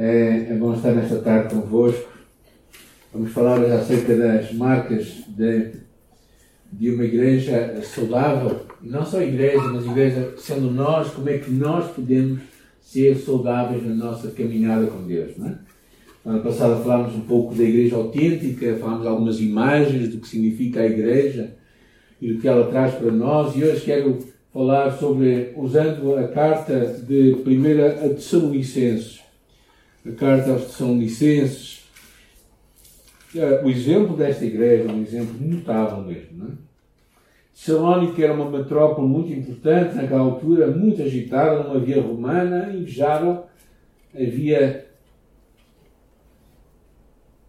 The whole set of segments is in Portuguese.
É, é bom estar nesta tarde convosco. Vamos falar acerca das marcas de, de uma igreja saudável. Não só igreja, mas igreja sendo nós, como é que nós podemos ser saudáveis na nossa caminhada com Deus. Não é? Ano passado falámos um pouco da igreja autêntica, falámos algumas imagens do que significa a igreja e do que ela traz para nós. E hoje quero falar sobre, usando a carta de 1 a Tessalonicenses. A carta aos Tessalonicenses. Eh, o exemplo desta igreja é um exemplo notável mesmo. Não é? Tessalónica era uma metrópole muito importante naquela altura, muito agitada, numa via romana, invejável. Havia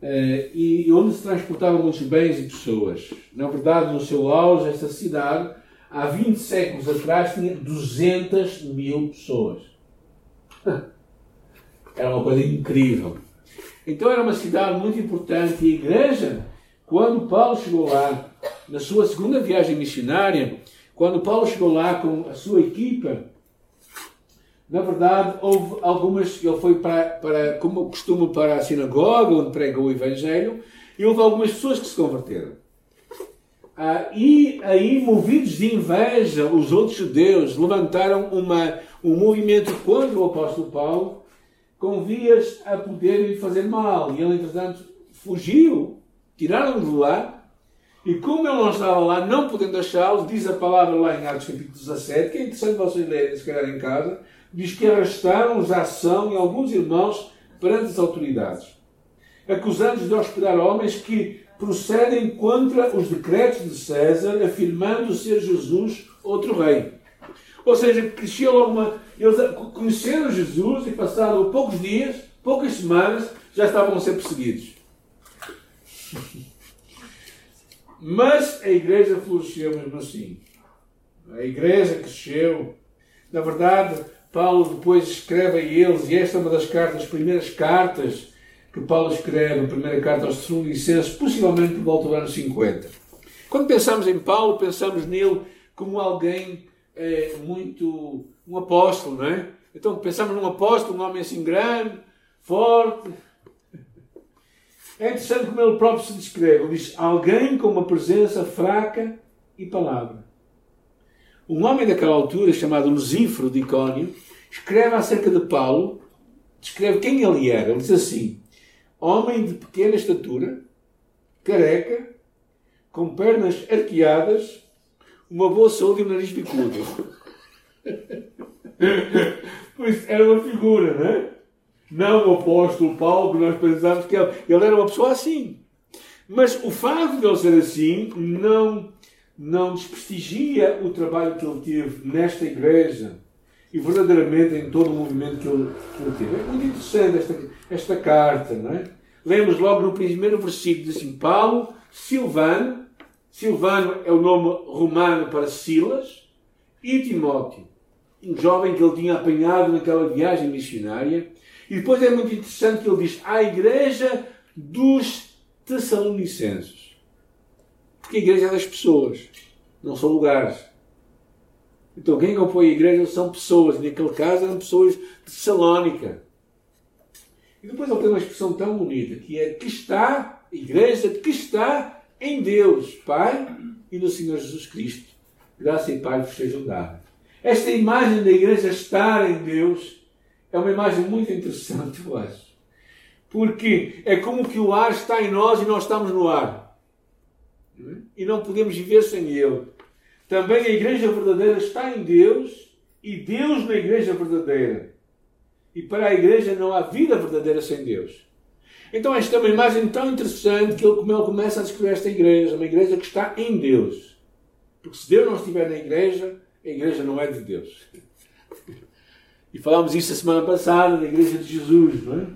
Uh, e onde se transportavam muitos bens e pessoas. Na verdade, no seu auge, esta cidade, há 20 séculos atrás, tinha 200 mil pessoas. Era uma coisa incrível. Então era uma cidade muito importante. E a igreja, quando Paulo chegou lá, na sua segunda viagem missionária, quando Paulo chegou lá com a sua equipa, na verdade, houve algumas. Ele foi para, para como costumo, para a sinagoga, onde prega o Evangelho, e houve algumas pessoas que se converteram. Ah, e aí, movidos de inveja, os outros judeus levantaram uma, um movimento contra o apóstolo Paulo, com vias a poderem fazer mal. E ele, entretanto, fugiu, tiraram-no de lá, e como ele não estava lá, não podendo achá-lo, diz a palavra lá em Atos capítulo 17, que é interessante vocês lerem, se calhar em casa, diz que arrastaram-os a ação e alguns irmãos perante as autoridades, acusando-os de hospedar homens que procedem contra os decretos de César, afirmando ser Jesus outro rei. Ou seja, cresceu logo uma. Eles conheceram Jesus e, passado poucos dias, poucas semanas, já estavam a ser perseguidos. Mas a igreja floresceu mesmo assim. A igreja cresceu. Na verdade, Paulo depois escreve a eles, e esta é uma das cartas, das primeiras cartas que Paulo escreve, a primeira carta aos Tessalonicenses, possivelmente por volta do ano 50. Quando pensamos em Paulo, pensamos nele como alguém é, muito. um apóstolo, não é? Então pensamos num apóstolo, um homem assim grande, forte. É interessante como ele próprio se descreve. Ele diz: alguém com uma presença fraca e palavra. Um homem daquela altura, chamado Lucífero de Icónio, escreve acerca de Paulo, descreve quem ele era. Ele diz assim: homem de pequena estatura, careca, com pernas arqueadas, uma boa saúde e um nariz bicudo. era uma figura, não é? Não o apóstolo Paulo, que nós pensávamos que ele, ele era uma pessoa assim. Mas o facto de ele ser assim não não desprestigia o trabalho que ele teve nesta igreja e verdadeiramente em todo o movimento que ele, que ele teve. É muito interessante esta, esta carta, não é? Lemos logo no primeiro versículo, diz assim, Paulo, Silvano, Silvano é o nome romano para Silas, e Timóteo, um jovem que ele tinha apanhado naquela viagem missionária. E depois é muito interessante que ele diz, à igreja dos Tessalonicenses. Porque a igreja é das pessoas, não são lugares. Então quem compõe a igreja são pessoas, e naquele caso eram pessoas de Salónica. E depois ele tem uma expressão tão bonita, que é que está, a igreja que está em Deus, Pai e no Senhor Jesus Cristo. Graça e paz vos sejam dadas. Esta imagem da igreja estar em Deus é uma imagem muito interessante, eu acho. Porque é como que o ar está em nós e nós estamos no ar e não podemos viver sem Ele. Também a igreja verdadeira está em Deus e Deus na igreja verdadeira. E para a igreja não há vida verdadeira sem Deus. Então esta é uma imagem tão interessante que ele, começa a descrever esta igreja, uma igreja que está em Deus. Porque se Deus não estiver na igreja, a igreja não é de Deus. E falámos isso a semana passada na igreja de Jesus, não é?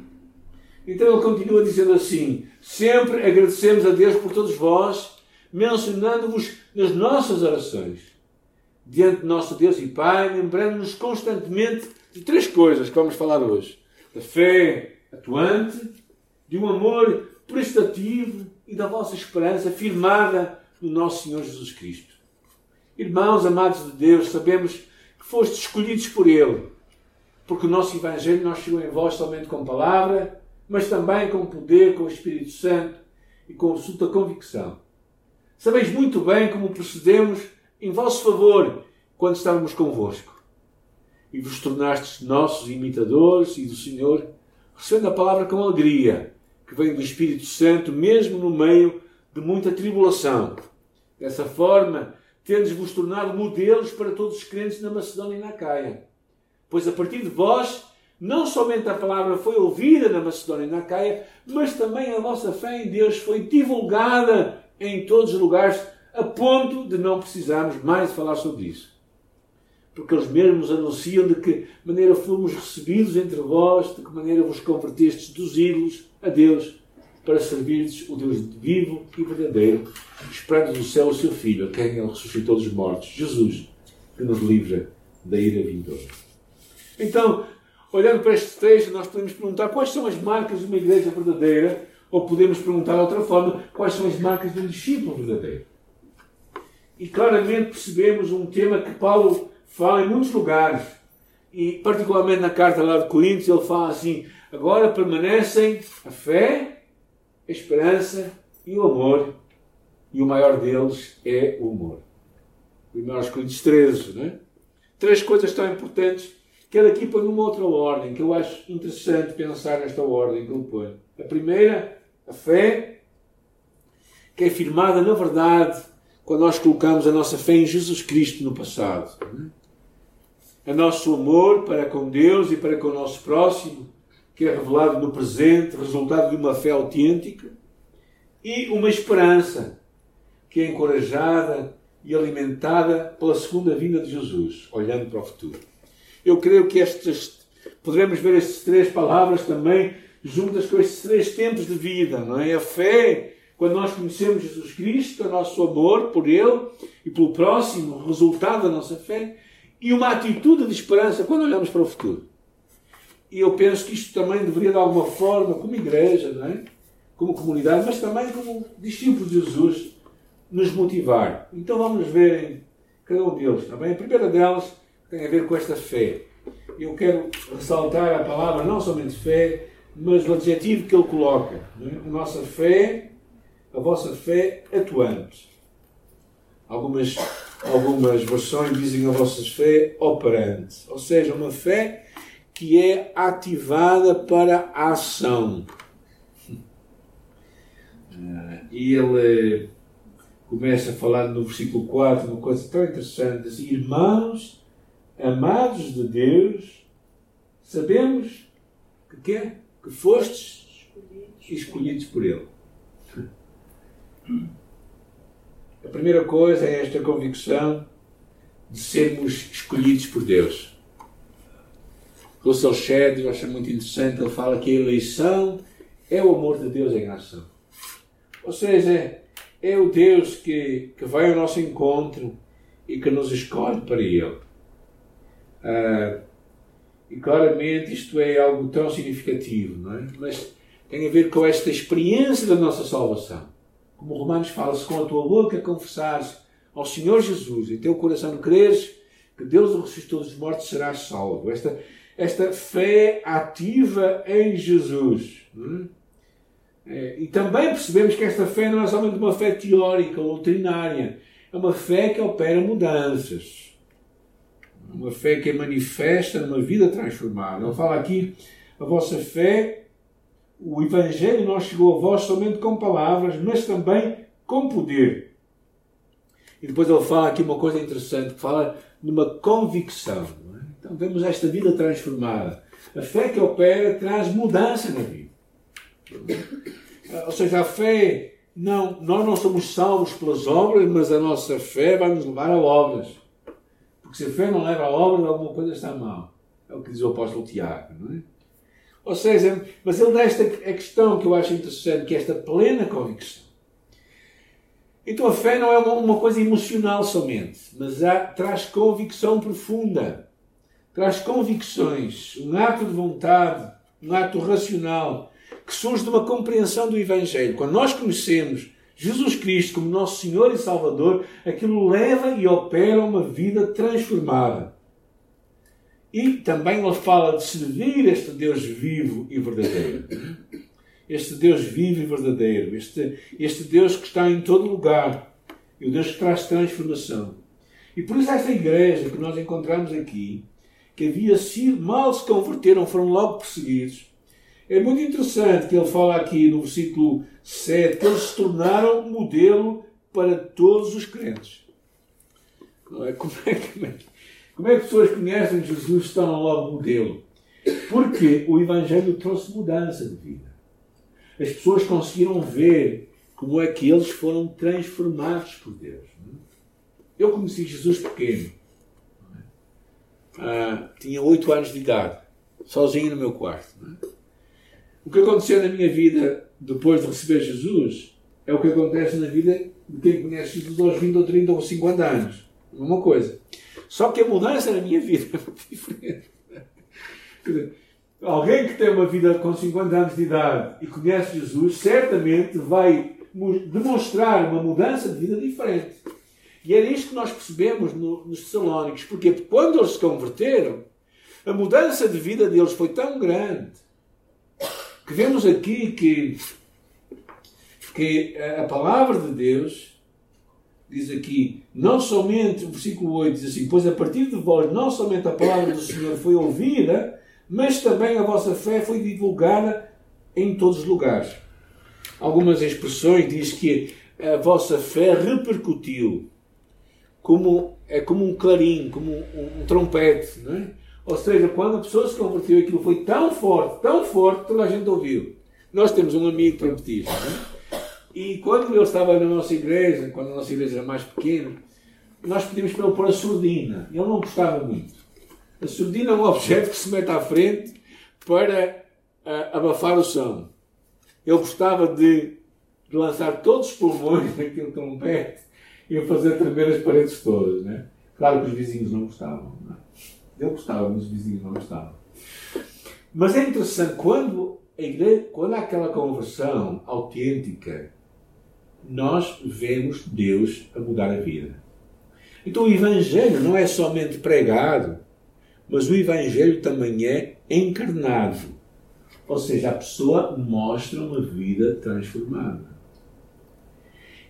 Então ele continua dizendo assim: Sempre agradecemos a Deus por todos vós mencionando-vos nas nossas orações. Diante de nosso Deus e Pai, lembrando-nos constantemente de três coisas que vamos falar hoje: da fé atuante, de um amor prestativo e da vossa esperança firmada no nosso Senhor Jesus Cristo. Irmãos amados de Deus, sabemos que fostes escolhidos por Ele porque o nosso Evangelho não chegou em vós somente com palavra, mas também com poder, com o Espírito Santo e com absoluta convicção. Sabeis muito bem como procedemos em vosso favor quando estávamos convosco. E vos tornastes nossos imitadores e do Senhor, recebendo a palavra com alegria, que vem do Espírito Santo, mesmo no meio de muita tribulação. Dessa forma, tendes-vos tornado modelos para todos os crentes na Macedónia e na Caia. Pois a partir de vós, não somente a palavra foi ouvida na Macedónia e na Caia, mas também a vossa fé em Deus foi divulgada em todos os lugares, a ponto de não precisarmos mais falar sobre isso. Porque eles mesmos anunciam de que maneira fomos recebidos entre vós, de que maneira vos convertestes dos ídolos a Deus, para servirdes o Deus vivo e verdadeiro, esperando do céu o seu Filho, a quem ele ressuscitou dos mortos, Jesus, que nos livra da ira vindoura. Então, olhando para este texto, nós podemos perguntar quais são as marcas de uma igreja verdadeira ou podemos perguntar de outra forma, quais são as marcas de um discípulo verdadeiro? E claramente percebemos um tema que Paulo fala em muitos lugares. E particularmente na carta lá de Coríntios, ele fala assim: agora permanecem a fé, a esperança e o amor. E o maior deles é o amor. 1 Coríntios 13, não é? Três coisas tão importantes que ele aqui põe numa outra ordem, que eu acho interessante pensar nesta ordem que ele põe. A primeira a fé, que é firmada na verdade quando nós colocamos a nossa fé em Jesus Cristo no passado. O nosso amor para com Deus e para com o nosso próximo, que é revelado no presente, resultado de uma fé autêntica. E uma esperança, que é encorajada e alimentada pela segunda vinda de Jesus, olhando para o futuro. Eu creio que estas, poderemos ver estas três palavras também juntas com estes três tempos de vida, não é? A fé, quando nós conhecemos Jesus Cristo, o nosso amor por Ele e pelo próximo, o resultado da nossa fé, e uma atitude de esperança quando olhamos para o futuro. E eu penso que isto também deveria, de alguma forma, como igreja, não é? como comunidade, mas também como discípulos de Jesus, nos motivar. Então vamos ver em cada um deles. Bem? A primeira delas tem a ver com esta fé. Eu quero ressaltar a palavra não somente fé, mas o adjetivo que ele coloca. É? A nossa fé, a vossa fé atuante. Algumas, algumas versões dizem a vossa fé operante. Ou seja, uma fé que é ativada para a ação. E ele começa falando no versículo 4 uma coisa tão interessante: assim, Irmãos, amados de Deus, sabemos que quer que fostes escolhidos por Ele. A primeira coisa é esta convicção de sermos escolhidos por Deus. Russell Shedd, eu acho muito interessante, ele fala que a eleição é o amor de Deus em ação. Ou seja, é o Deus que, que vai ao nosso encontro e que nos escolhe para Ele. Uh, e claramente isto é algo tão significativo, não é? Mas tem a ver com esta experiência da nossa salvação. Como Romanos fala, se com a tua boca confessares ao Senhor Jesus e teu coração creres que Deus o ressuscitou dos mortos, serás salvo. Esta, esta fé ativa em Jesus. É? É, e também percebemos que esta fé não é somente uma fé teórica ou doutrinária, é uma fé que opera mudanças uma fé que é manifesta numa vida transformada. Ele fala aqui, a vossa fé, o Evangelho não chegou a vós somente com palavras, mas também com poder. E depois ele fala aqui uma coisa interessante, fala numa convicção. Vemos esta vida transformada. A fé que opera traz mudança na vida. Ou seja, a fé, não, nós não somos salvos pelas obras, mas a nossa fé vai nos levar a obras. Porque se a fé não leva à obra, alguma coisa está mal. É o que diz o apóstolo Tiago, não é? Ou seja, mas ele dá esta a questão que eu acho interessante, que é esta plena convicção. Então a fé não é uma, uma coisa emocional somente, mas há, traz convicção profunda, traz convicções, um ato de vontade, um ato racional, que surge de uma compreensão do Evangelho. Quando nós conhecemos Jesus Cristo como nosso Senhor e Salvador, aquilo leva e opera uma vida transformada. E também ele fala de servir este Deus vivo e verdadeiro. Este Deus vivo e verdadeiro. Este, este Deus que está em todo lugar. E o Deus que traz transformação. E por isso esta igreja que nós encontramos aqui, que havia sido, mal se converteram, foram logo perseguidos. É muito interessante que ele fala aqui no versículo 7 que eles se tornaram modelo para todos os crentes. Como é, como é, como é, como é que pessoas conhecem Jesus se tornam logo modelo? Porque o Evangelho trouxe mudança de vida. As pessoas conseguiram ver como é que eles foram transformados por Deus. Eu conheci Jesus pequeno. Ah, tinha oito anos de idade, sozinho no meu quarto. O que aconteceu na minha vida depois de receber Jesus é o que acontece na vida de quem conhece Jesus aos 20 ou 30 ou 50 anos. Uma coisa. Só que a mudança na minha vida é muito diferente. alguém que tem uma vida com 50 anos de idade e conhece Jesus, certamente vai demonstrar uma mudança de vida diferente. E era isto que nós percebemos no, nos Tessalónicos, porque quando eles se converteram, a mudança de vida deles foi tão grande que vemos aqui que, que a palavra de Deus diz aqui, não somente, o versículo 8 diz assim, pois a partir de vós não somente a palavra do Senhor foi ouvida, mas também a vossa fé foi divulgada em todos os lugares. Algumas expressões diz que a vossa fé repercutiu como, é como um clarim, como um, um trompete, não é? Ou seja, quando a pessoa se converteu, aquilo foi tão forte, tão forte, toda a gente ouviu. Nós temos um amigo trompetista, não é? E quando ele estava na nossa igreja, quando a nossa igreja era mais pequena, nós pedimos para ele pôr a surdina. Ele não gostava muito. A surdina é um objeto que se mete à frente para uh, abafar o som. Ele gostava de, de lançar todos os pulmões naquele trompete e fazer tremer as paredes todas. Né? Claro que os vizinhos não gostavam. Não é? Ele gostava, mas os vizinhos não gostavam. Mas é interessante, quando, a igreja, quando há aquela conversão autêntica, nós vemos Deus a mudar a vida. Então o Evangelho não é somente pregado, mas o Evangelho também é encarnado. Ou seja, a pessoa mostra uma vida transformada.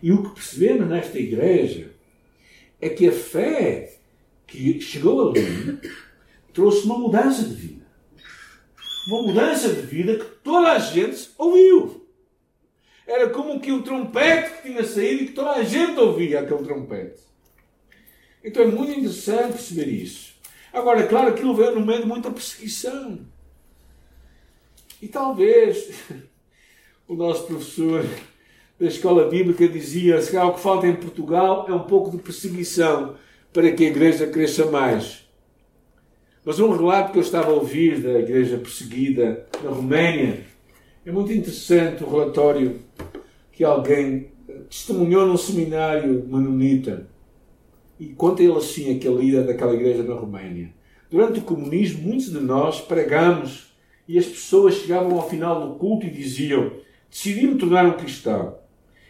E o que percebemos nesta igreja é que a fé que chegou ali trouxe uma mudança de vida. Uma mudança de vida que toda a gente ouviu. Era como que um trompete que tinha saído e que toda a gente ouvia aquele trompete. Então é muito interessante perceber isso. Agora, é claro, aquilo veio no meio de muita perseguição. E talvez o nosso professor da escola bíblica dizia: se o que falta em Portugal é um pouco de perseguição para que a igreja cresça mais. Mas um relato que eu estava a ouvir da igreja perseguida na Roménia é muito interessante o relatório que alguém testemunhou num seminário manonita e conta ele assim aquele líder daquela igreja na Roménia. Durante o comunismo, muitos de nós pregamos e as pessoas chegavam ao final do culto e diziam: Decidi me tornar um cristão.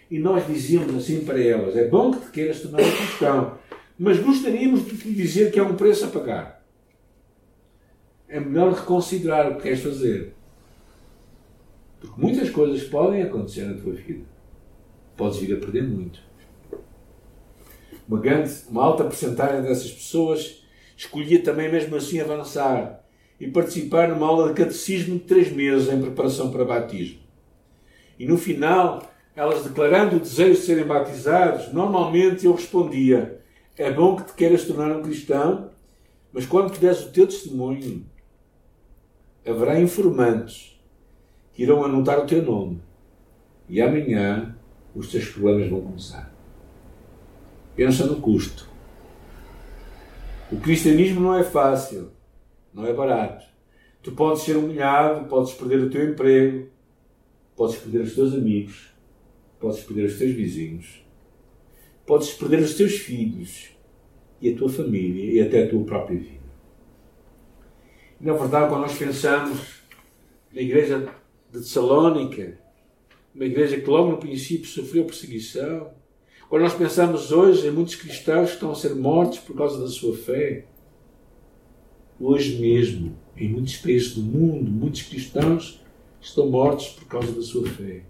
E nós dizíamos assim para elas: É bom que te queiras tornar um cristão, mas gostaríamos de te dizer que há um preço a pagar. É melhor reconsiderar o que queres fazer. Porque muitas coisas podem acontecer na tua vida. Podes vir a perder muito. Uma grande, uma alta porcentagem dessas pessoas escolhia também mesmo assim avançar e participar numa aula de catecismo de três meses em preparação para batismo. E no final, elas declarando o desejo de serem batizados, normalmente eu respondia: é bom que te queiras tornar um cristão, mas quando te des o teu testemunho, haverá informantes que irão anotar o teu nome. E amanhã os teus problemas vão começar. Pensa no custo. O cristianismo não é fácil, não é barato. Tu podes ser humilhado, podes perder o teu emprego, podes perder os teus amigos, podes perder os teus vizinhos, podes perder os teus filhos e a tua família e até a tua própria vida. E, na verdade, quando nós pensamos na igreja de Tessalónica, uma igreja que logo no princípio sofreu perseguição, quando nós pensamos hoje em muitos cristãos que estão a ser mortos por causa da sua fé, Hoje mesmo, em muitos países do mundo, muitos cristãos estão mortos por causa da sua fé.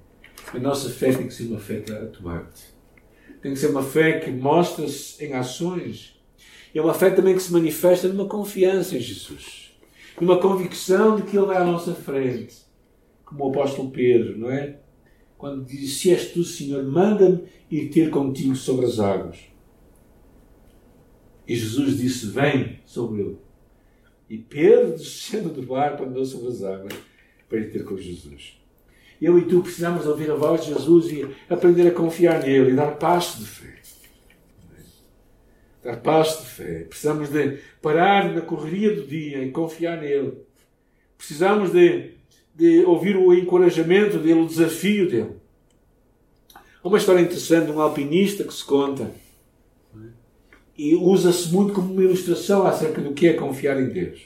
A nossa fé tem que ser uma fé atuante. Tem que ser uma fé que mostra-se em ações. E é uma fé também que se manifesta numa confiança em Jesus. Numa convicção de que Ele vai à nossa frente. Como o apóstolo Pedro, não é? Quando diz: Se és tu, Senhor, manda-me ir ter contigo sobre as águas. E Jesus disse: Vem sobre ele. E Pedro, descendo do barco, andou sobre as águas para ir ter com Jesus. Eu e tu precisamos ouvir a voz de Jesus e aprender a confiar nele e dar passo de fé. Dar passo de fé. Precisamos de parar na correria do dia e confiar nele. Precisamos de, de ouvir o encorajamento dele, o desafio dele. Há uma história interessante de um alpinista que se conta e usa-se muito como uma ilustração acerca do que é confiar em Deus.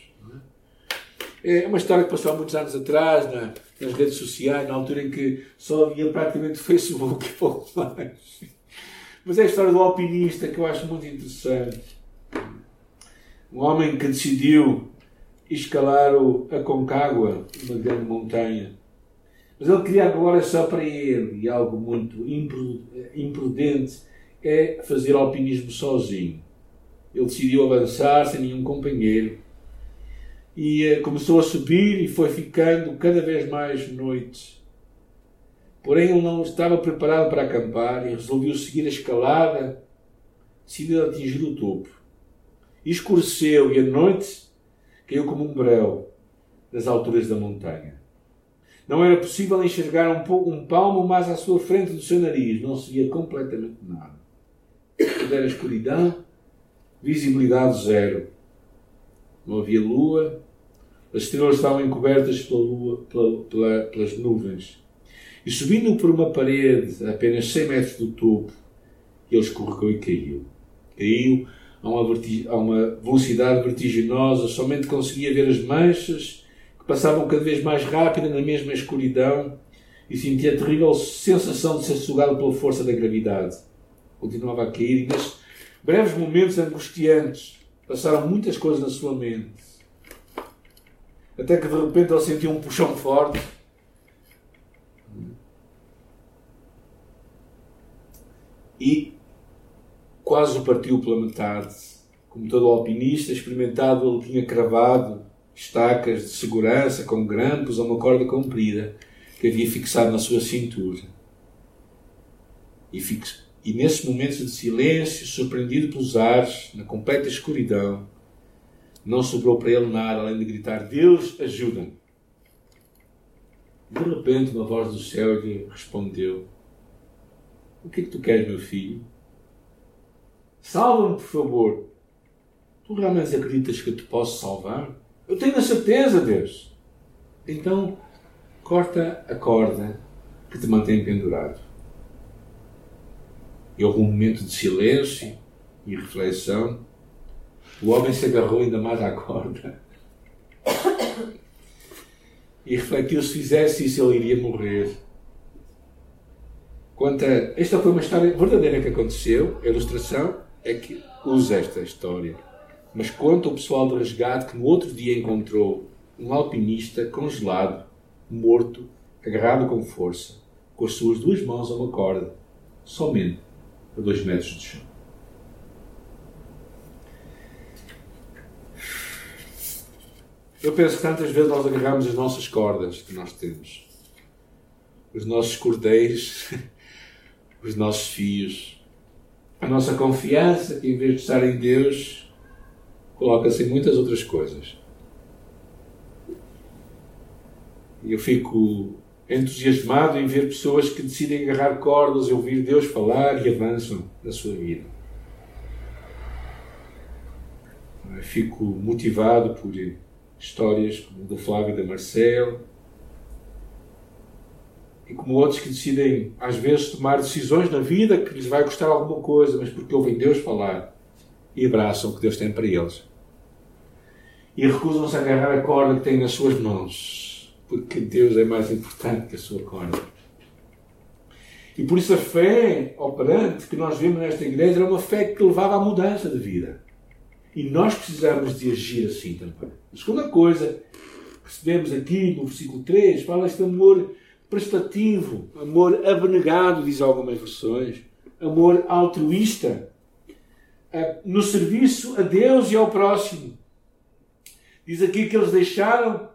É uma história que passou há muitos anos atrás na, nas redes sociais, na altura em que só havia praticamente Facebook e pouco mais. Mas é a história do alpinista que eu acho muito interessante. Um homem que decidiu escalar o, a Concagua, uma grande montanha. Mas ele queria agora só para ele, e algo muito imprudente, é fazer alpinismo sozinho. Ele decidiu avançar sem nenhum companheiro e eh, começou a subir e foi ficando cada vez mais noite. Porém, ele não estava preparado para acampar e resolveu seguir a escalada, decidiu atingir o topo. Escureceu e a noite caiu como um breu das alturas da montanha. Não era possível enxergar um, pouco, um palmo mais à sua frente do seu nariz, não se via completamente nada. Tudo era escuridão, visibilidade zero. Não havia lua, as estrelas estavam encobertas pela lua, pela, pela, pelas nuvens. E subindo por uma parede a apenas 100 metros do topo, ele escorregou e caiu. Caiu a uma, a uma velocidade vertiginosa, somente conseguia ver as manchas que passavam cada vez mais rápida na mesma escuridão e sentia a terrível sensação de ser sugado pela força da gravidade continuava a cair e nesses breves momentos angustiantes passaram muitas coisas na sua mente. Até que de repente ele sentiu um puxão forte. E quase o partiu pela metade. Como todo alpinista experimentado, ele tinha cravado estacas de segurança com grampos a uma corda comprida que havia fixado na sua cintura. E e nesses momentos de silêncio, surpreendido pelos ares, na completa escuridão, não sobrou para ele nada além de gritar: Deus, ajuda-me. De repente, uma voz do céu lhe respondeu: O que é que tu queres, meu filho? Salva-me, por favor. Tu realmente acreditas que eu te posso salvar? Eu tenho a certeza, Deus. Então, corta a corda que te mantém pendurado. E houve um momento de silêncio e reflexão. O homem se agarrou ainda mais à corda e refletiu se fizesse isso ele iria morrer. Quanto a, esta foi uma história verdadeira que aconteceu. A ilustração é que usa esta história. Mas conta o pessoal do resgate que no outro dia encontrou um alpinista congelado, morto, agarrado com força, com as suas duas mãos a uma corda, somente a dois metros de chão. Eu penso que tantas vezes nós agarramos as nossas cordas que nós temos, os nossos cordeiros, os nossos fios, a nossa confiança, que em vez de estar em Deus, coloca-se em muitas outras coisas. E eu fico entusiasmado em ver pessoas que decidem agarrar cordas e ouvir Deus falar e avançam na sua vida. Fico motivado por histórias do Flávio e da Marcel e como outros que decidem às vezes tomar decisões na vida que lhes vai custar alguma coisa, mas porque ouvem Deus falar e abraçam o que Deus tem para eles. E recusam-se a agarrar a corda que têm nas suas mãos porque Deus é mais importante que a sua corda. E por isso a fé operante que nós vemos nesta igreja era uma fé que levava à mudança de vida. E nós precisamos de agir assim também. A segunda coisa percebemos aqui no versículo 3 fala este amor prestativo, amor abnegado, diz algumas versões, amor altruísta, eh, no serviço a Deus e ao próximo. Diz aqui que eles deixaram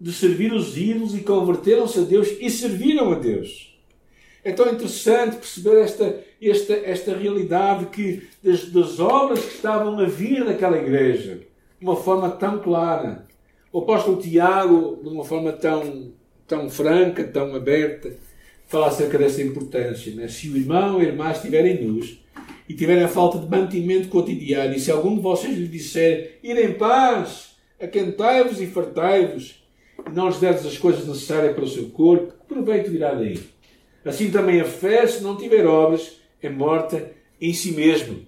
de servir os ídolos e converteram-se a Deus e serviram a Deus. É tão interessante perceber esta, esta, esta realidade que das, das obras que estavam a vir naquela igreja, de uma forma tão clara. O apóstolo Tiago, de uma forma tão, tão franca, tão aberta, fala acerca dessa importância. Né? Se o irmão ou a irmã estiverem nus e tiverem a falta de mantimento cotidiano, e se algum de vocês lhe disser, ir em paz, aquentai-vos e fartai-vos, e não lhes deres as coisas necessárias para o seu corpo, proveito virá daí? Assim também a fé, se não tiver obras, é morta em si mesmo.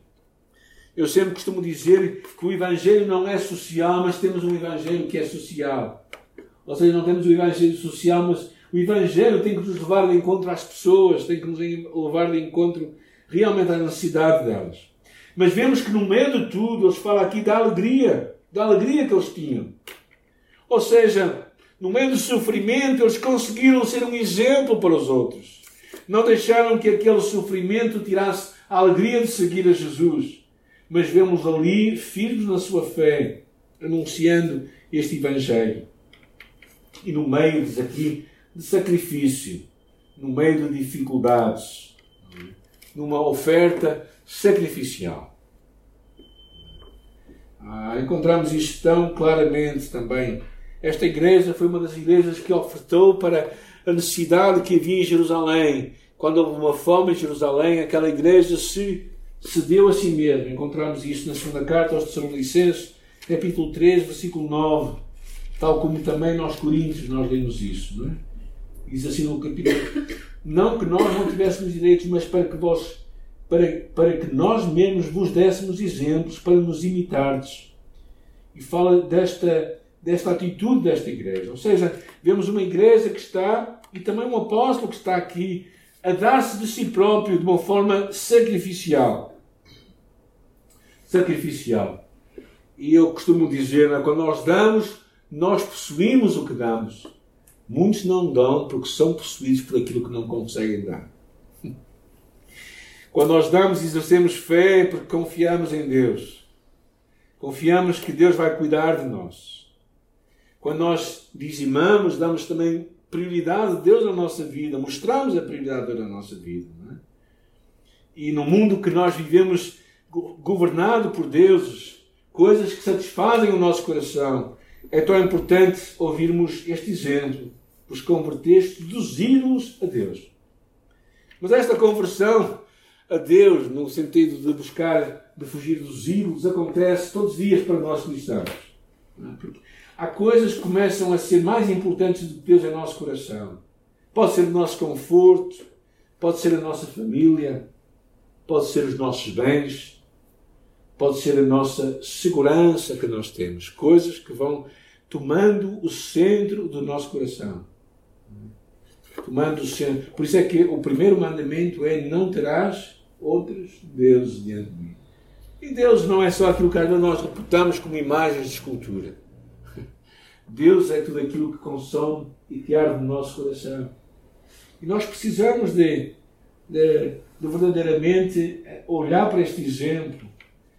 Eu sempre costumo dizer que o Evangelho não é social, mas temos um Evangelho que é social. Ou seja, não temos o Evangelho social, mas o Evangelho tem que nos levar de encontro às pessoas, tem que nos levar de encontro realmente à necessidade delas. Mas vemos que no meio de tudo, eles falam aqui da alegria, da alegria que eles tinham. Ou seja, no meio do sofrimento, eles conseguiram ser um exemplo para os outros. Não deixaram que aquele sofrimento tirasse a alegria de seguir a Jesus, mas vemos ali firmes na sua fé, anunciando este Evangelho. E no meio, diz aqui, de sacrifício, no meio de dificuldades, numa oferta sacrificial. Ah, encontramos isto tão claramente também. Esta igreja foi uma das igrejas que ofertou para a necessidade que havia em Jerusalém. Quando houve uma fome em Jerusalém, aquela igreja se cedeu a si mesma. Encontramos isto na segunda carta aos Tessalonicenses, capítulo 3, versículo 9. Tal como também nós coríntios nós lemos isso, não é? Diz assim no capítulo: Não que nós não tivéssemos direitos, mas para que vós, para, para que nós mesmos vos dessemos exemplos para nos imitardes. E fala desta desta atitude desta igreja. Ou seja, vemos uma igreja que está, e também um apóstolo que está aqui, a dar-se de si próprio de uma forma sacrificial. Sacrificial. E eu costumo dizer, né, quando nós damos, nós possuímos o que damos. Muitos não dão porque são possuídos por aquilo que não conseguem dar. Quando nós damos, exercemos fé porque confiamos em Deus. Confiamos que Deus vai cuidar de nós. Quando nós dizimamos, damos também prioridade a Deus na nossa vida, mostramos a prioridade de Deus na nossa vida. É? E no mundo que nós vivemos governado por deuses, coisas que satisfazem o nosso coração, é tão importante ouvirmos este exemplo, os converteste dos ídolos a Deus. Mas esta conversão a Deus, no sentido de buscar, de fugir dos ídolos, acontece todos os dias para nós cristãos. É? Porque há coisas que começam a ser mais importantes do que Deus em nosso coração. Pode ser o nosso conforto, pode ser a nossa família, pode ser os nossos bens, pode ser a nossa segurança que nós temos. Coisas que vão tomando o centro do nosso coração. Tomando o centro. Por isso é que o primeiro mandamento é: não terás outros deuses diante de mim. E Deus não é só aquilo que nós reputamos como imagens de escultura. Deus é tudo aquilo que consome e que arde no nosso coração. E nós precisamos de, de, de verdadeiramente olhar para este exemplo,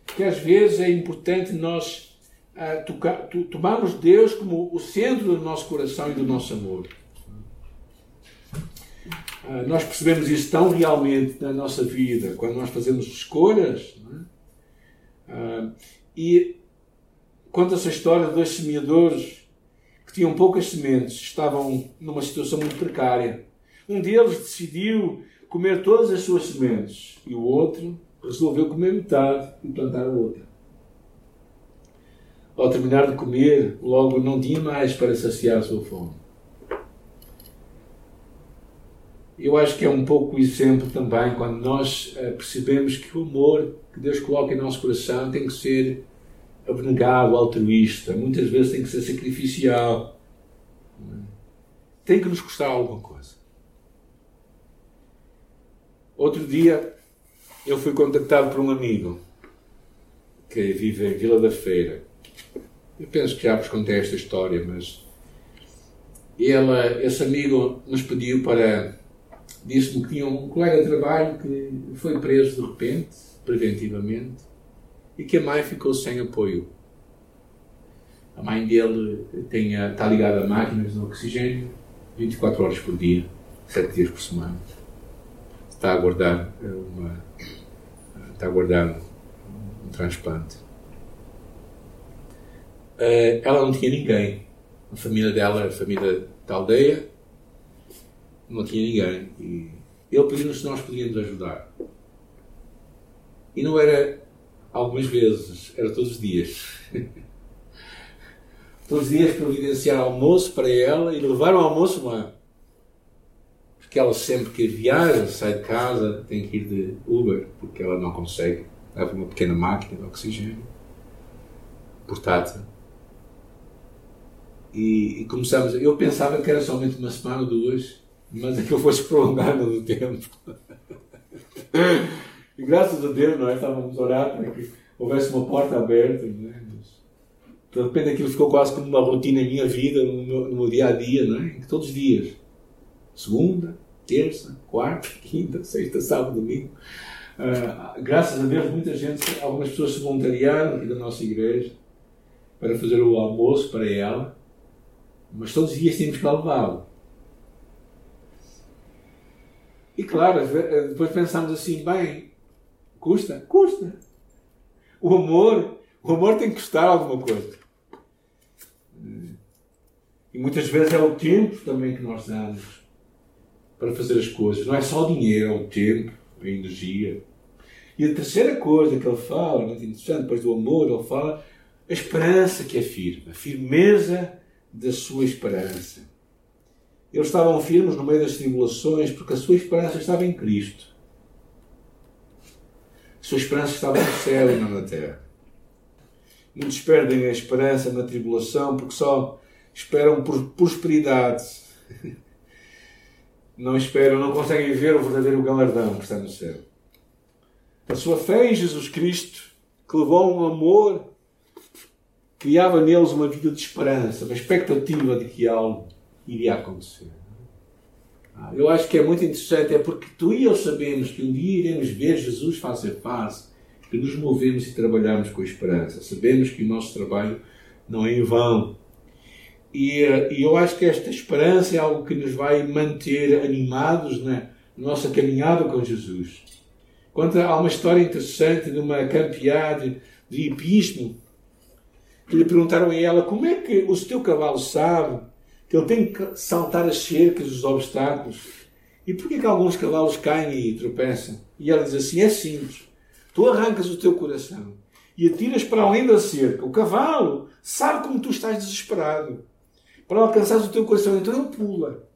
que às vezes é importante nós uh, tocar, tomarmos Deus como o centro do nosso coração e do nosso amor. Uh, nós percebemos isso tão realmente na nossa vida, quando nós fazemos escolhas. Uh, e conta essa história de dois semeadores que tinham poucas sementes, estavam numa situação muito precária. Um deles decidiu comer todas as suas sementes e o outro resolveu comer metade e plantar a outra. Ao terminar de comer, logo não tinha mais para saciar a sua fome. Eu acho que é um pouco o exemplo também quando nós eh, percebemos que o amor que Deus coloca em nosso coração tem que ser abnegado, altruísta, muitas vezes tem que ser sacrificial. Tem que nos custar alguma coisa. Outro dia eu fui contactado por um amigo que vive em Vila da Feira. Eu penso que já vos contei esta história, mas ela, esse amigo nos pediu para. Disse-me que tinha um colega de trabalho que foi preso de repente, preventivamente, e que a mãe ficou sem apoio. A mãe dele tem, está ligada a máquinas de oxigênio 24 horas por dia, 7 dias por semana. Está a aguardar uma. Está a aguardar um transplante. Eh, ela não tinha ninguém. A família dela, a família da aldeia, não tinha ninguém. E ele pediu-nos se nós podíamos ajudar. E não era algumas vezes, era todos os dias. todos os dias providenciar almoço para ela e levar o almoço lá. Porque ela sempre que viaja, sai de casa, tem que ir de Uber, porque ela não consegue. Leva uma pequena máquina de oxigênio portátil. E, e começamos. Eu pensava que era somente uma semana ou duas, mas aquilo foi se prolongando no tempo. e graças a Deus, não é? Estávamos a para que houvesse uma porta aberta, não é? De repente aquilo ficou quase como uma rotina em minha vida, no meu, no meu dia a dia, não é? Todos os dias. Segunda, terça, quarta, quinta, sexta, sábado, domingo. Uh, graças a Deus, muita gente, algumas pessoas se voluntariaram aqui da nossa igreja para fazer o almoço para ela, mas todos os dias tínhamos que levá-lo. E claro, depois pensamos assim, bem, custa? Custa. O amor, o amor tem que custar alguma coisa. E muitas vezes é o tempo também que nós damos para fazer as coisas. Não é só o dinheiro, é o tempo, a energia. E a terceira coisa que ele fala, muito interessante, depois do amor, ele fala a esperança que firme, a firmeza da sua esperança. Eles estavam firmes no meio das tribulações porque a sua esperança estava em Cristo. Sua esperança estava no céu e não na terra. Muitos perdem a esperança na tribulação porque só esperam por prosperidade. Não esperam, não conseguem ver o verdadeiro galardão que está no céu. A sua fé em Jesus Cristo, que levou um amor, criava neles uma vida de esperança, uma expectativa de que algo iria acontecer. Ah, eu acho que é muito interessante, é porque tu e eu sabemos que um dia iremos ver Jesus face a face, que nos movemos e trabalhamos com esperança. Sabemos que o nosso trabalho não é em vão. E, eh, e eu acho que esta esperança é algo que nos vai manter animados na nossa caminhada com Jesus. Conta, há uma história interessante de uma campeã de, de hipismo que lhe perguntaram a ela como é que o teu cavalo sabe que ele tem que saltar as cercas, os obstáculos. E por que alguns cavalos caem e tropeçam? E ela diz assim: é simples. Tu arrancas o teu coração e atiras para além da cerca. O cavalo sabe como tu estás desesperado para alcançar o teu coração. Então ele pula.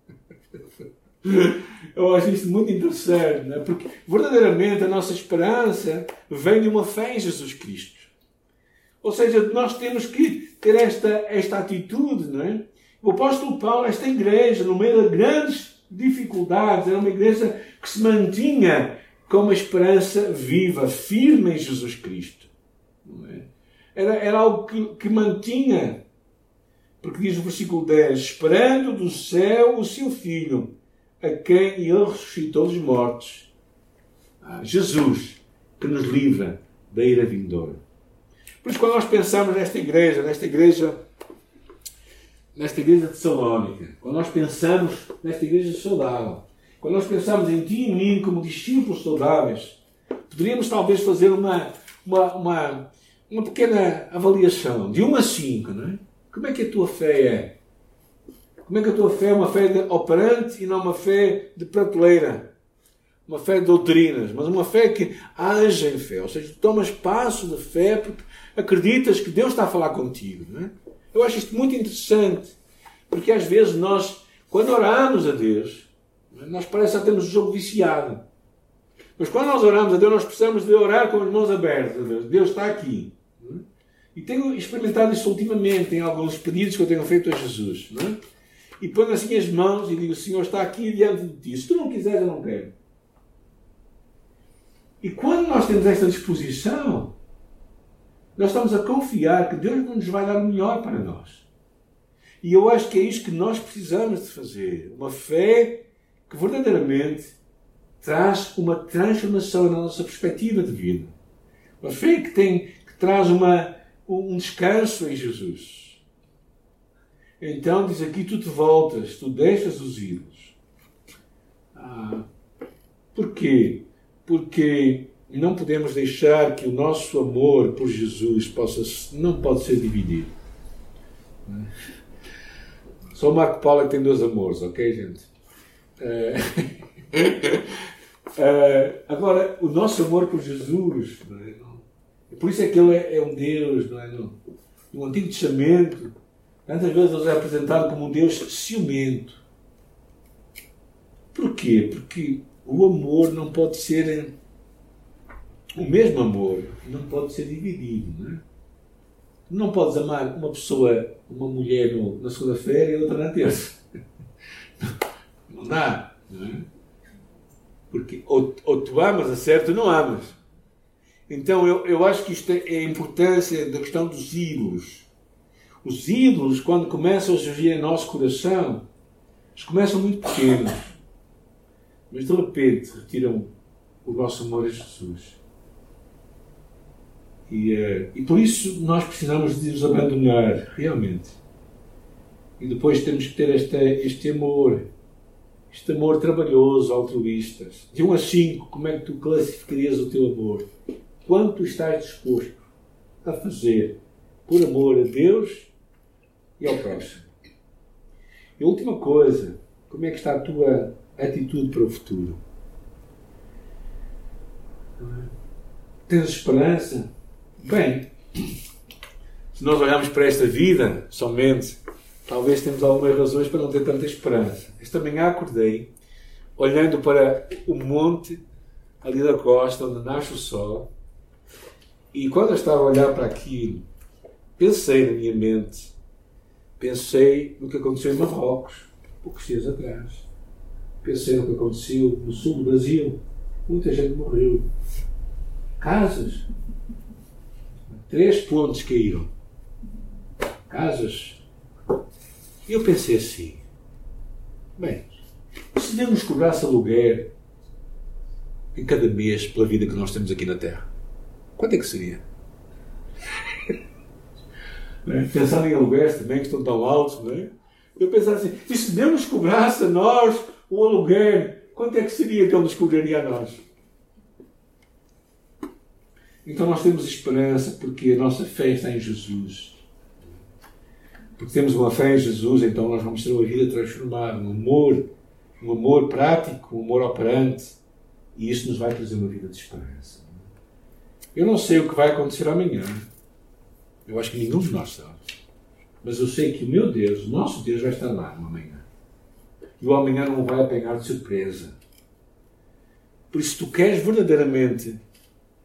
Eu acho isso muito interessante, né? porque verdadeiramente a nossa esperança vem de uma fé em Jesus Cristo. Ou seja, nós temos que ter esta, esta atitude. Não é? O apóstolo Paulo, esta igreja, no meio de grandes dificuldades, era uma igreja que se mantinha com uma esperança viva, firme em Jesus Cristo. É? Era, era algo que, que mantinha porque diz o versículo 10: Esperando do céu o seu Filho, a quem ele ressuscitou dos mortos. Ah, Jesus, que nos livra da ira vindoura. Por isso, quando nós pensamos nesta igreja, nesta igreja, nesta igreja de Salónica, quando nós pensamos nesta igreja saudável, quando nós pensamos em ti e mim como discípulos saudáveis, poderíamos talvez fazer uma, uma, uma, uma pequena avaliação, de 1 a 5, não é? Como é que a tua fé é? Como é que a tua fé é uma fé operante e não uma fé de prateleira? Uma fé de doutrinas, mas uma fé que age em fé. Ou seja, tomas passo de fé porque acreditas que Deus está a falar contigo. Não é? Eu acho isto muito interessante, porque às vezes nós, quando oramos a Deus, é? nós parece que temos o jogo viciado. Mas quando nós oramos a Deus, nós precisamos de orar com as mãos abertas. Deus, Deus está aqui. E tenho experimentado isso ultimamente em alguns pedidos que eu tenho feito a Jesus. É? E ponho assim as mãos e digo: Senhor está aqui diante de ti. Se tu não quiseres, eu não quero. E quando nós temos esta disposição, Nós estamos a confiar que Deus nos vai dar o melhor para nós. E eu acho que é isso que nós precisamos de fazer. Uma fé que verdadeiramente traz uma transformação na nossa perspectiva de vida. Uma fé que, tem, que traz uma, um descanso em Jesus. Então diz aqui: tu te voltas, tu deixas os ídolos. Ah, porquê? Porque não podemos deixar que o nosso amor por Jesus possa, não pode ser dividido. Só Marco Paulo é tem dois amores, ok, gente? Uh, uh, agora, o nosso amor por Jesus, não é? por isso é que Ele é, é um Deus, não é? No, no Antigo Testamento, tantas vezes Ele é apresentado como um Deus ciumento. Porquê? Porque o amor não pode ser o mesmo amor não pode ser dividido, não é? Não podes amar uma pessoa, uma mulher no, na segunda-feira e outra na terça. Não dá, não é? Porque ou, ou tu amas a certo ou não amas. Então eu, eu acho que isto é, é a importância da questão dos ídolos. Os ídolos, quando começam a surgir em nosso coração, eles começam muito pequenos. Mas de repente retiram o nosso amor a Jesus. E, uh, e por isso nós precisamos de nos abandonar, realmente. E depois temos que ter esta, este amor, este amor trabalhoso, altruísta. De 1 a 5, como é que tu classificarias o teu amor? Quanto estás disposto a fazer por amor a Deus e ao próximo? E a última coisa, como é que está a tua atitude para o futuro? Tens esperança? Bem, se nós olharmos para esta vida somente, talvez temos algumas razões para não ter tanta esperança. Esta manhã acordei, olhando para o monte ali da costa, onde nasce o sol, e quando eu estava a olhar para aquilo, pensei na minha mente, pensei no que aconteceu em Marrocos, poucos dias atrás. Pensei no que aconteceu no sul do Brasil. Muita gente morreu. Casas Três pontes caíram. Casas. E eu pensei assim: bem, se Deus nos cobrasse aluguer em cada mês pela vida que nós temos aqui na Terra, quanto é que seria? é? Pensando em aluguéis também que estão tão altos, não é? Eu pensava assim: e se Deus nos cobrasse a nós um aluguer, quanto é que seria que Ele nos cobraria a nós? Então nós temos esperança porque a nossa fé está em Jesus. Porque temos uma fé em Jesus, então nós vamos ter uma vida transformada, um amor, um amor prático, um amor operante, e isso nos vai trazer uma vida de esperança. Eu não sei o que vai acontecer amanhã. Eu acho que nenhum de nós sabe. Mas eu sei que o meu Deus, o nosso Deus, vai estar lá no amanhã. E o amanhã não vai apanhar de surpresa. Por isso, tu queres verdadeiramente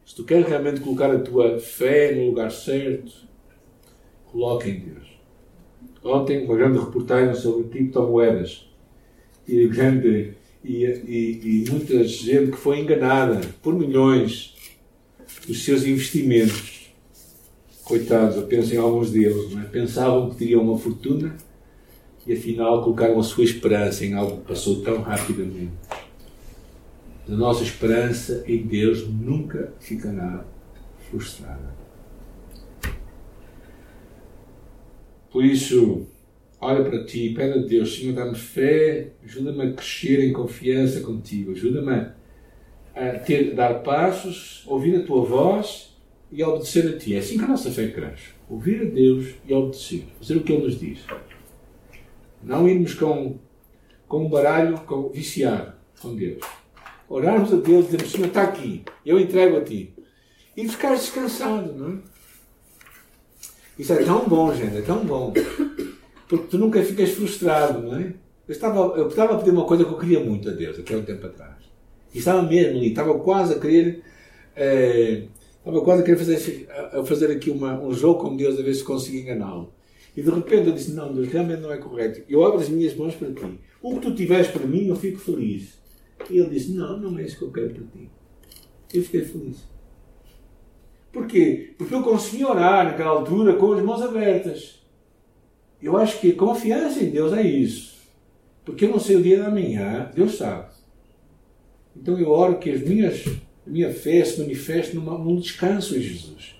se tu queres realmente colocar a tua fé no lugar certo, coloca em Deus. Ontem, uma grande reportagem sobre criptomoedas e, grande, e, e, e muita gente que foi enganada por milhões dos seus investimentos. Coitados, eu penso em alguns deles, é? pensavam que teriam uma fortuna e afinal colocaram a sua esperança em algo que passou tão rapidamente a nossa esperança em Deus nunca ficará frustrada. Por isso, olha para ti pede a Deus, Senhor, dá-me fé, ajuda-me a crescer em confiança contigo, ajuda-me a ter, dar passos, ouvir a tua voz e obedecer a ti. É assim que a nossa fé cresce. Ouvir a Deus e obedecer. Fazer o que Ele nos diz. Não irmos com, com um baralho com, viciado com Deus orarmos a Deus, dizermos, Senhor, está aqui, eu entrego a Ti. E ficar descansado, não é? Isso é tão bom, gente, é tão bom. Porque tu nunca ficas frustrado, não é? Eu estava, eu estava a pedir uma coisa que eu queria muito a Deus, há um tempo atrás. E estava mesmo ali, estava quase a querer. Eh, estava quase a querer fazer, a fazer aqui uma, um jogo com Deus a ver se conseguia enganá-lo. E de repente eu disse: Não, Deus, realmente não é correto. Eu abro as minhas mãos para ti. O que tu tiveres para mim, eu fico feliz. E ele disse: Não, não é isso que eu quero para ti. Eu fiquei feliz. Porquê? Porque eu consegui orar naquela altura com as mãos abertas. Eu acho que confiança em Deus é isso. Porque eu não sei o dia da manhã, Deus sabe. Então eu oro que as minhas, a minha fé se manifeste numa, num descanso em Jesus.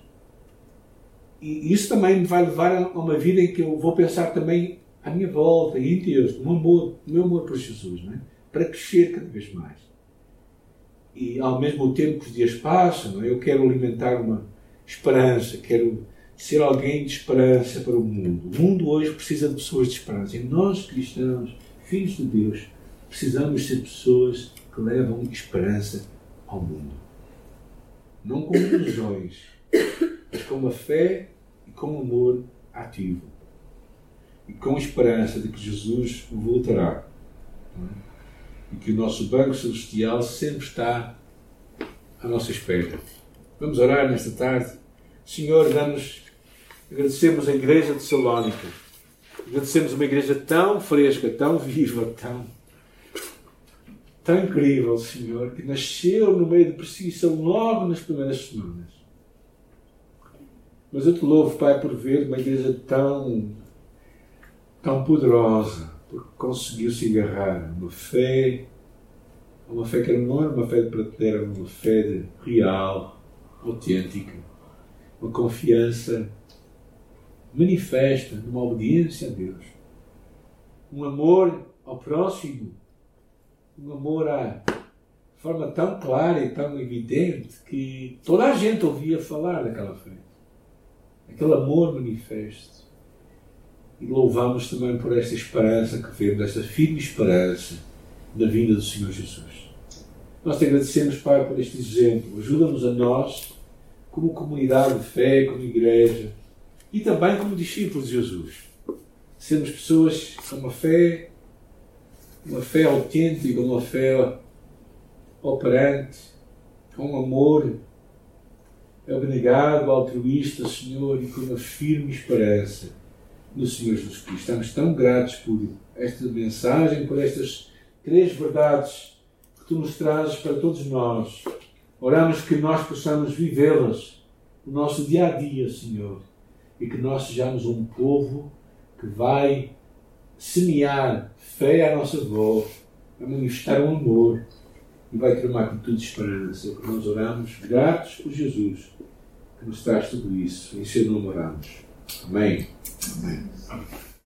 E isso também me vai levar a uma vida em que eu vou pensar também à minha volta e em Deus, no amor, no meu amor por Jesus, não é? Para crescer cada vez mais. E ao mesmo tempo que os dias passam, é? eu quero alimentar uma esperança, quero ser alguém de esperança para o mundo. O mundo hoje precisa de pessoas de esperança. E nós, cristãos, filhos de Deus, precisamos ser pessoas que levam esperança ao mundo. Não com ilusões, mas com uma fé e com um amor ativo. E com esperança de que Jesus voltará. E que o nosso Banco Celestial sempre está à nossa espera. Vamos orar nesta tarde. Senhor, damos, agradecemos a Igreja de Salónica. Agradecemos uma igreja tão fresca, tão viva, tão, tão incrível, Senhor, que nasceu no meio de perseguição logo nas primeiras semanas. Mas eu te louvo, Pai, por ver uma igreja tão, tão poderosa, porque conseguiu se agarrar uma fé, uma fé que não era uma fé de prateleira, uma fé real, autêntica, uma confiança manifesta numa obediência a Deus, um amor ao próximo, um amor à forma tão clara e tão evidente que toda a gente ouvia falar daquela fé. Aquele amor manifesto. E louvamos também por esta esperança que vemos, esta firme esperança da vinda do Senhor Jesus. Nós te agradecemos, Pai, por este exemplo. Ajuda-nos a nós, como comunidade de fé, como igreja, e também como discípulos de Jesus. Sermos pessoas com uma fé, uma fé autêntica, uma fé operante, com amor abnegado, altruísta, Senhor, e com uma firme esperança no Senhor Jesus Cristo. Estamos tão gratos por esta mensagem, por estas três verdades que tu nos trazes para todos nós. Oramos que nós possamos vivê-las no nosso dia a dia, Senhor e que nós sejamos um povo que vai semear fé à nossa volta, a manifestar um amor e vai ter uma atitude de esperança. Nós oramos, gratos por Jesus, que nos traz tudo isso. Em seu nome oramos. Amém. Amém.